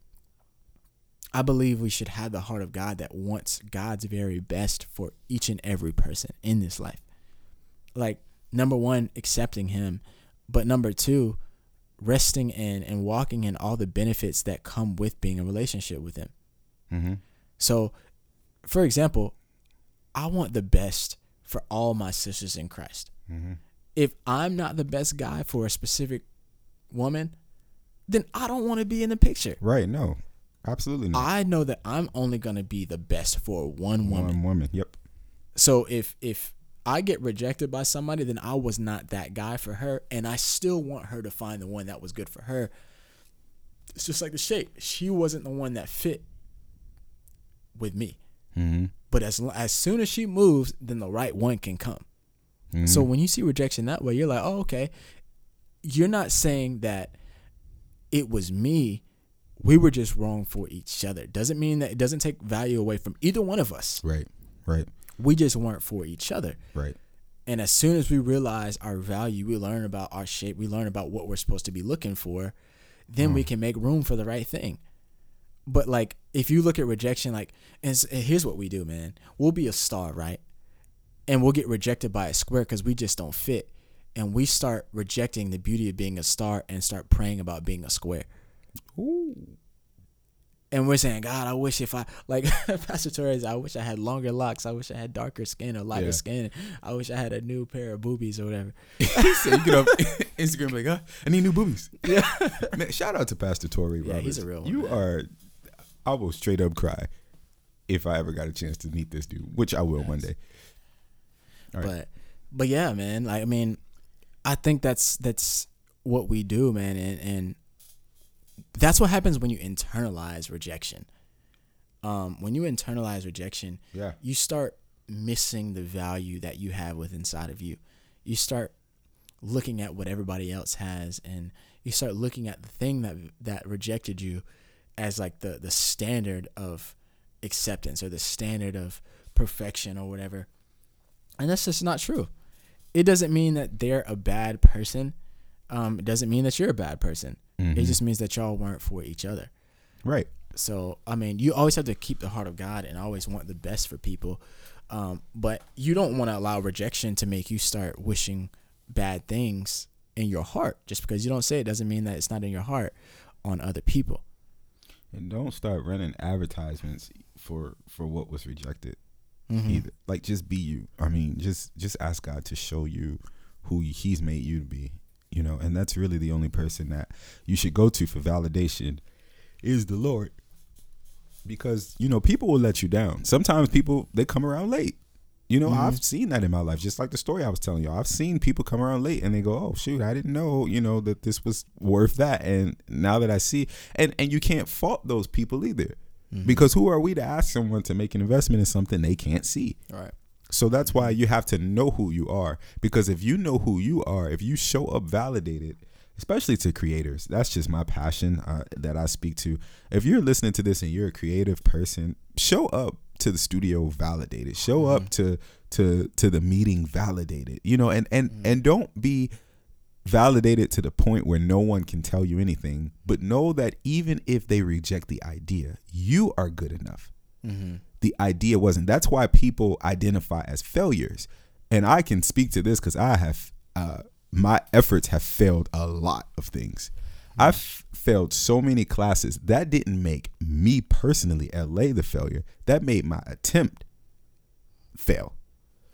I believe we should have the heart of God that wants God's very best for each and every person in this life. Like, number one, accepting Him, but number two, resting in and walking in all the benefits that come with being in a relationship with Him. Mm-hmm. So, for example, I want the best for all my sisters in Christ. Mm-hmm. If I'm not the best guy for a specific woman, then I don't want to be in the picture. Right. No. Absolutely not. I know that I'm only gonna be the best for one woman. One woman. Yep. So if if I get rejected by somebody, then I was not that guy for her, and I still want her to find the one that was good for her. It's just like the shape; she wasn't the one that fit with me. Mm-hmm. But as as soon as she moves, then the right one can come. So when you see rejection that way, you're like, oh, okay. You're not saying that it was me. We were just wrong for each other. Doesn't mean that it doesn't take value away from either one of us. Right. Right. We just weren't for each other. Right. And as soon as we realize our value, we learn about our shape, we learn about what we're supposed to be looking for, then we mm. can make room for the right thing. But like, if you look at rejection, like, and, and here's what we do, man. We'll be a star, right? And we'll get rejected by a square because we just don't fit. And we start rejecting the beauty of being a star and start praying about being a square. Ooh. And we're saying, God, I wish if I like Pastor Torres, I wish I had longer locks. I wish I had darker skin or lighter Yeah. skin. I wish I had a new pair of boobies or whatever. so you get up Instagram like, huh? I need new boobies. Yeah. Man, shout out to Pastor Tori Yeah, he's a real one, You man. are. I will straight up cry if I ever got a chance to meet this dude, which I will one day. All right. But but yeah, man. Like I mean, I think that's that's what we do, man, and and that's what happens when you internalize rejection. Um, when you internalize rejection, Yeah. you start missing the value that you have within inside of you. You start looking at what everybody else has, and you start looking at the thing that that rejected you as like the the standard of acceptance or the standard of perfection or whatever. And that's just not true. It doesn't mean that they're a bad person. Um, it doesn't mean that you're a bad person. It just means that y'all weren't for each other. Right. So I mean, you always have to keep the heart of God and always want the best for people. Um, but you don't want to allow rejection to make you start wishing bad things in your heart. Just because you don't say it doesn't mean that it's not in your heart on other people. And don't start running advertisements for for what was rejected Mm-hmm. either. Like just be you. I mean, just just ask God to show you who He's made you to be. You know, and that's really the only person that you should go to for validation is the Lord. Because you know people will let you down. Sometimes people they come around late. You know, I've seen that in my life, just like the story I was telling you. I've seen people come around late and they go, "Oh shoot, I didn't know, you know, that this was worth that." And now that I see, and and you can't fault those people either, Mm-hmm. because who are we to ask someone to make an investment in something they can't see? Right. So that's why mm-hmm. you have to know who you are. Because if you know who you are, if you show up validated, especially to creators, that's just my passion uh, that I speak to. If you're listening to this and you're a creative person, show up to the studio validated. Show up mm-hmm. to to to the meeting validated. You know, and and and don't be validated to the point where no one can tell you anything, but know that even if they reject the idea, you are good enough the idea wasn't. That's why people identify as failures. And I can speak to this because I have, uh, my efforts have failed a lot of things. I've failed so many classes. That didn't make me personally, LA, the failure. That made my attempt fail.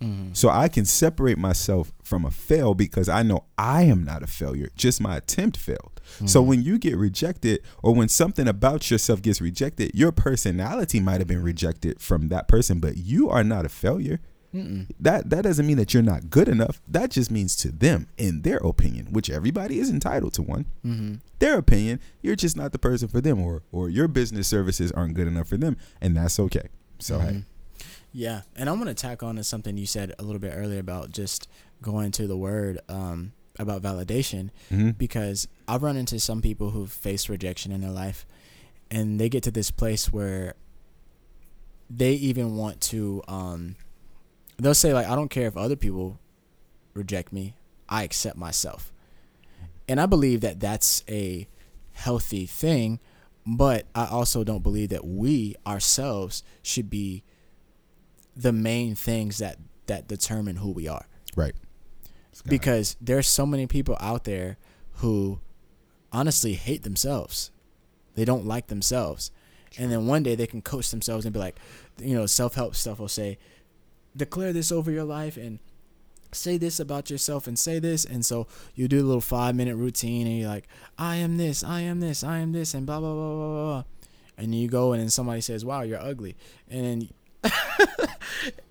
Mm-hmm. So I can separate myself from a fail because I know I am not a failure. Just my attempt failed. So mm-hmm. when you get rejected or when something about yourself gets rejected, your personality might have been rejected from that person, but you are not a failure. That that doesn't mean that you're not good enough. That just means to them, in their opinion, which everybody is entitled to one, mm-hmm. their opinion, you're just not the person for them, or or your business services aren't good enough for them, and that's okay. So hey, Yeah, and I'm gonna tack on to something you said a little bit earlier about just going to the word um, about validation, because I've run into some people who've faced rejection in their life, and they get to this place where they even want to. Um, they'll say like, "I don't care if other people reject me. I accept myself," and I believe that that's a healthy thing. But I also don't believe that we ourselves should be the main things that that determine who we are. Right. Because there's so many people out there who honestly hate themselves. They don't like themselves. And then one day they can coach themselves and be like you know self-help stuff will say declare this over your life and say this about yourself and say this. And so you do a little five minute routine and you're like i am this i am this i am this and blah blah blah blah blah blah. And you go and then somebody says wow you're ugly. And then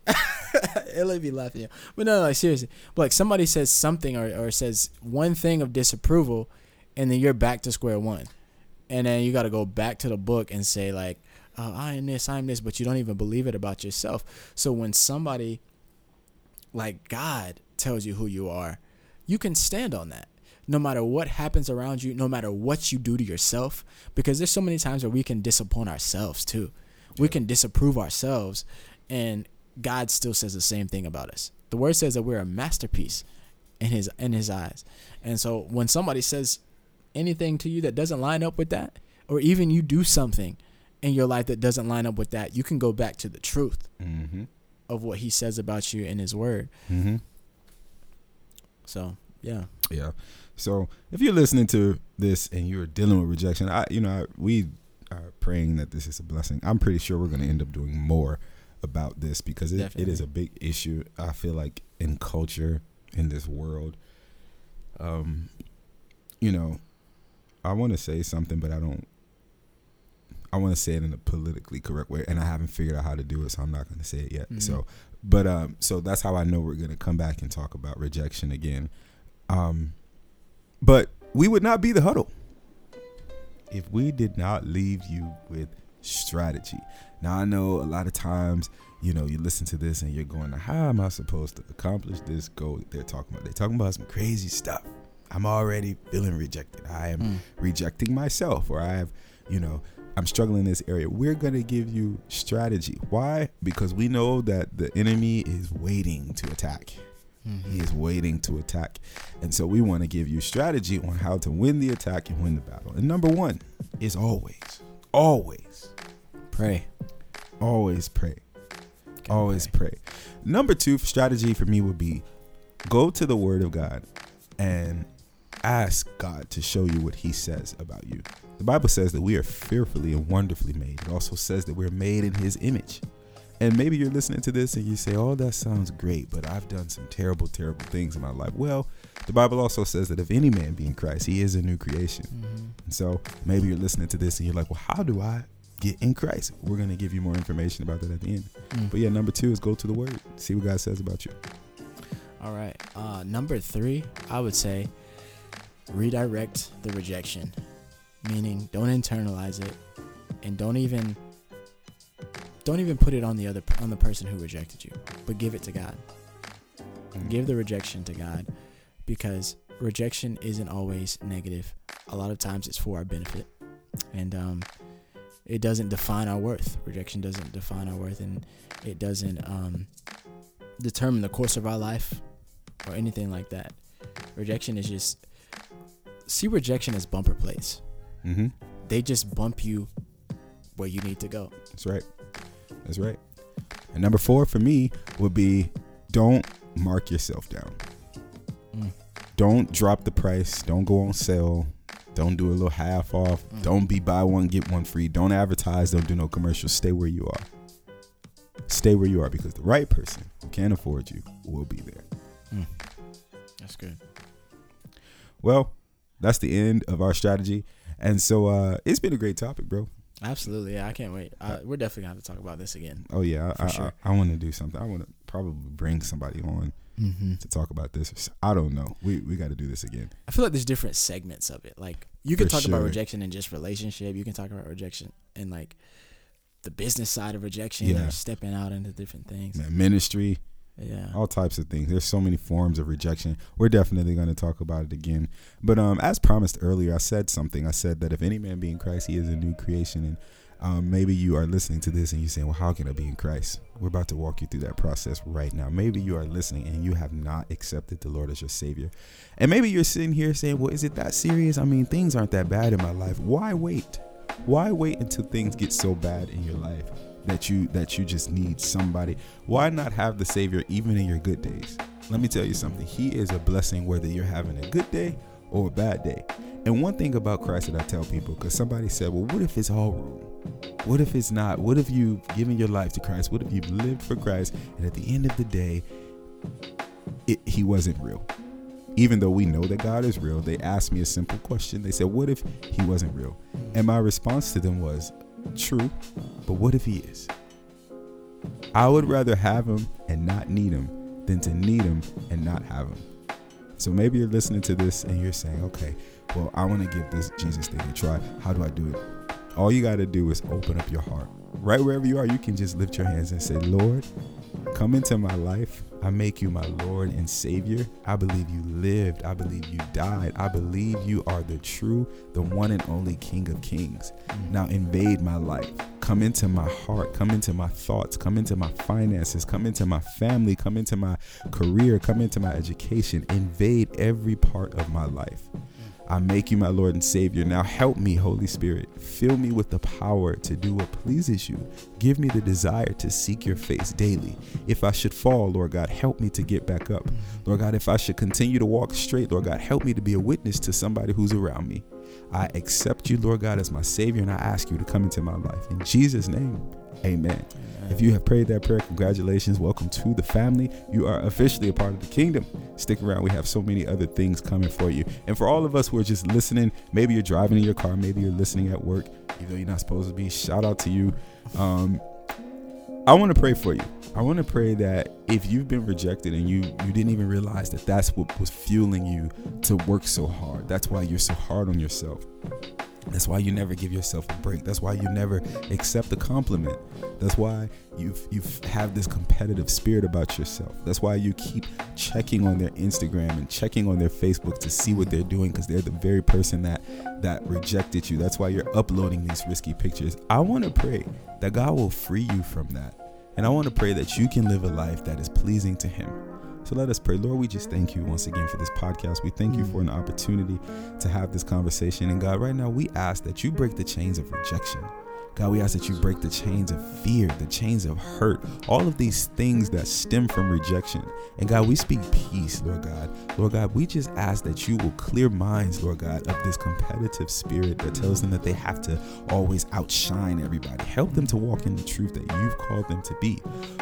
it'll be laughing. Yeah. But no, like seriously. But like somebody says something or, or says one thing of disapproval and then you're back to square one. And then you gotta go back to the book and say like, oh, I am this, I am this, but you don't even believe it about yourself. So when somebody like God tells you who you are, you can stand on that. No matter what happens around you, no matter what you do to yourself, because there's so many times where we can disappoint ourselves too. We can disapprove ourselves, and God still says the same thing about us. The word says that we're a masterpiece in his in his eyes. And so when somebody says anything to you that doesn't line up with that, or even you do something in your life that doesn't line up with that, you can go back to the truth Mm-hmm. of what he says about you in his word. Mm-hmm. So, yeah. Yeah. So if you're listening to this and you're dealing with rejection, I, you know, I, we are praying that this is a blessing. I'm pretty sure we're going to end up doing more about this because it, it is a big issue. I feel like in culture, in this world, um, you know, I want to say something, but I don't. I want to say it in a politically correct way, and I haven't figured out how to do it, so I'm not going to say it yet. Mhm. So, but um, so that's how I know we're going to come back and talk about rejection again. Um, but we would not be the huddle if we did not leave you with strategy. Now I know a lot of times, you know, you listen to this and you're going, "How am I supposed to accomplish this goal?" that They're talking about. They're talking about some crazy stuff. I'm already feeling rejected. I am Mm. rejecting myself, or I have, you know, I'm struggling in this area. We're gonna give you strategy. Why? Because we know that the enemy is waiting to attack. He is waiting to attack. And so we want to give you strategy on how to win the attack and win the battle. And number one is always, always, Pray. always pray. Gotta Always pray. Number two strategy for me would be go to the word of God and ask God to show you what he says about you. The Bible says that we are fearfully and wonderfully made. It also says that we're made in his image. And maybe you're listening to this and you say, Oh, that sounds great, but I've done some terrible, terrible things in my life. Well, the Bible also says that if any man be in Christ, he is a new creation. Mhm. And so maybe you're listening to this and you're like, Well, how do I get in Christ? We're going to give you more information about that at the end. Mm. But yeah, number two is go to the word, see what God says about you. All right. Uh, number three, I would say redirect the rejection, meaning don't internalize it, and don't even don't even put it on the other on the person who rejected you, but give it to God. Give the rejection to God, because rejection isn't always negative. A lot of times it's for our benefit, and um, it doesn't define our worth. Rejection doesn't define our worth, and it doesn't um, determine the course of our life or anything like that. Rejection is just see rejection as bumper plates. Mm-hmm. They just bump you where you need to go. That's right. That's right. And number four for me would be don't mark yourself down. Mm. Don't drop the price. Don't go on sale. Don't do a little half off. Mm. Don't be buy one get one free. Don't advertise. Don't do no commercials. Stay where you are. Stay where you are because the right person who can afford you will be there. That's good. Well, that's the end of our strategy. And so uh it's been a great topic, bro. Absolutely. Yeah, I can't wait. Uh, we're definitely gonna have to talk about this again. Oh yeah, For I, sure. I, I want to do something. I want to probably bring somebody on Mm-hmm. to talk about this. I don't know. We we got to do this again. I feel like there's different segments of it. Like you can For talk about rejection in just relationship. You can talk about rejection and like the business side of rejection Yeah. or stepping out into different things. Man, ministry, Yeah. all types of things. There's so many forms of rejection. We're definitely going to talk about it again. But um, as promised earlier, I said something. I said that if any man be in Christ, he is a new creation. And um, maybe you are listening to this and you're saying, well, how can I be in Christ? We're about to walk you through that process right now. Maybe you are listening and you have not accepted the Lord as your Savior. And maybe you're sitting here saying, well, is it that serious? I mean, things aren't that bad in my life. Why wait? Why wait until things get so bad in your life that you that you just need somebody? Why not have the Savior even in your good days? Let me tell you something. He is a blessing whether you're having a good day or a bad day. And one thing about Christ that I tell people, because somebody said, well, what if it's all wrong? What if it's not? What if you've given your life to Christ? What if you've lived for Christ and at the end of the day, it, he wasn't real? Even though we know that God is real, they asked me a simple question. They said, What if he wasn't real? And my response to them was, True, but what if he is? I would rather have him and not need him than to need him and not have him. So maybe you're listening to this and you're saying, okay, well, I want to give this Jesus thing a try. How do I do it? All you got to do is open up your heart. Right wherever you are, you can just lift your hands and say, Lord, Come into my life. I make you my Lord and Savior. I believe you lived. I believe you died. I believe you are the true, the one and only King of Kings. Now invade my life. Come into my heart. Come into my thoughts. Come into my finances. Come into my family. Come into my career. Come into my education. Invade every part of my life. I make you my Lord and Savior. Now help me, Holy Spirit. Fill me with the power to do what pleases you. Give me the desire to seek your face daily. If I should fall, Lord God, help me to get back up. Lord God, if I should continue to walk straight, Lord God, help me to be a witness to somebody who's around me. I accept you, Lord God, as my Savior, and I ask you to come into my life. In Jesus' name, amen. If you have prayed that prayer, congratulations. Welcome to the family. You are officially a part of the kingdom. Stick around. We have so many other things coming for you. And for all of us who are just listening, maybe you're driving in your car, maybe you're listening at work, even though you're not supposed to be, shout out to you. Um, I want to pray for you. I want to pray that if you've been rejected and you you didn't even realize that that's what was fueling you to work so hard. That's why you're so hard on yourself. That's why you never give yourself a break. That's why you never accept a compliment. That's why you you have this competitive spirit about yourself. That's why you keep checking on their Instagram and checking on their Facebook to see what they're doing because they're the very person that that rejected you. That's why you're uploading these risky pictures. I want to pray that God will free you from that. And I want to pray that you can live a life that is pleasing to him. So let us pray. Lord, we just thank you once again for this podcast. We thank you for an opportunity to have this conversation. And God, right now we ask that you break the chains of rejection. God, we ask that you break the chains of fear, the chains of hurt, all of these things that stem from rejection. And God, we speak peace, Lord God. Lord God, we just ask that you will clear minds, Lord God, of this competitive spirit that tells them that they have to always outshine everybody. Help them to walk in the truth that you've called them to be.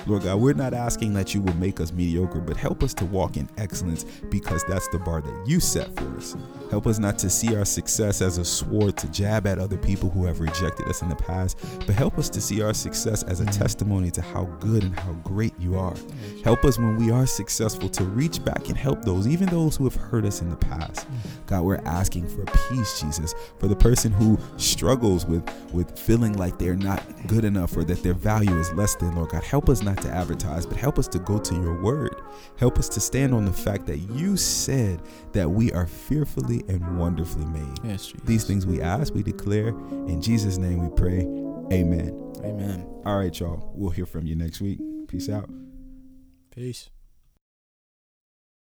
Lord God, we're not asking that you will make us mediocre, but help us to walk in excellence because that's the bar that you set for us. Help us not to see our success as a sword to jab at other people who have rejected us in the past but help us to see our success as a testimony to how good and how great you are. Help us when we are successful to reach back and help those, even those who have hurt us in the past. God, we're asking for peace, Jesus, for the person who struggles with, with feeling like they're not good enough or that their value is less than, Lord God. Help us not to advertise, but help us to go to your word. Help us to stand on the fact that you said that we are fearfully and wonderfully made. Yes. These things we ask, we declare. In Jesus' name we pray. Amen. Amen. All right, y'all. We'll hear from you next week. Peace out. Peace.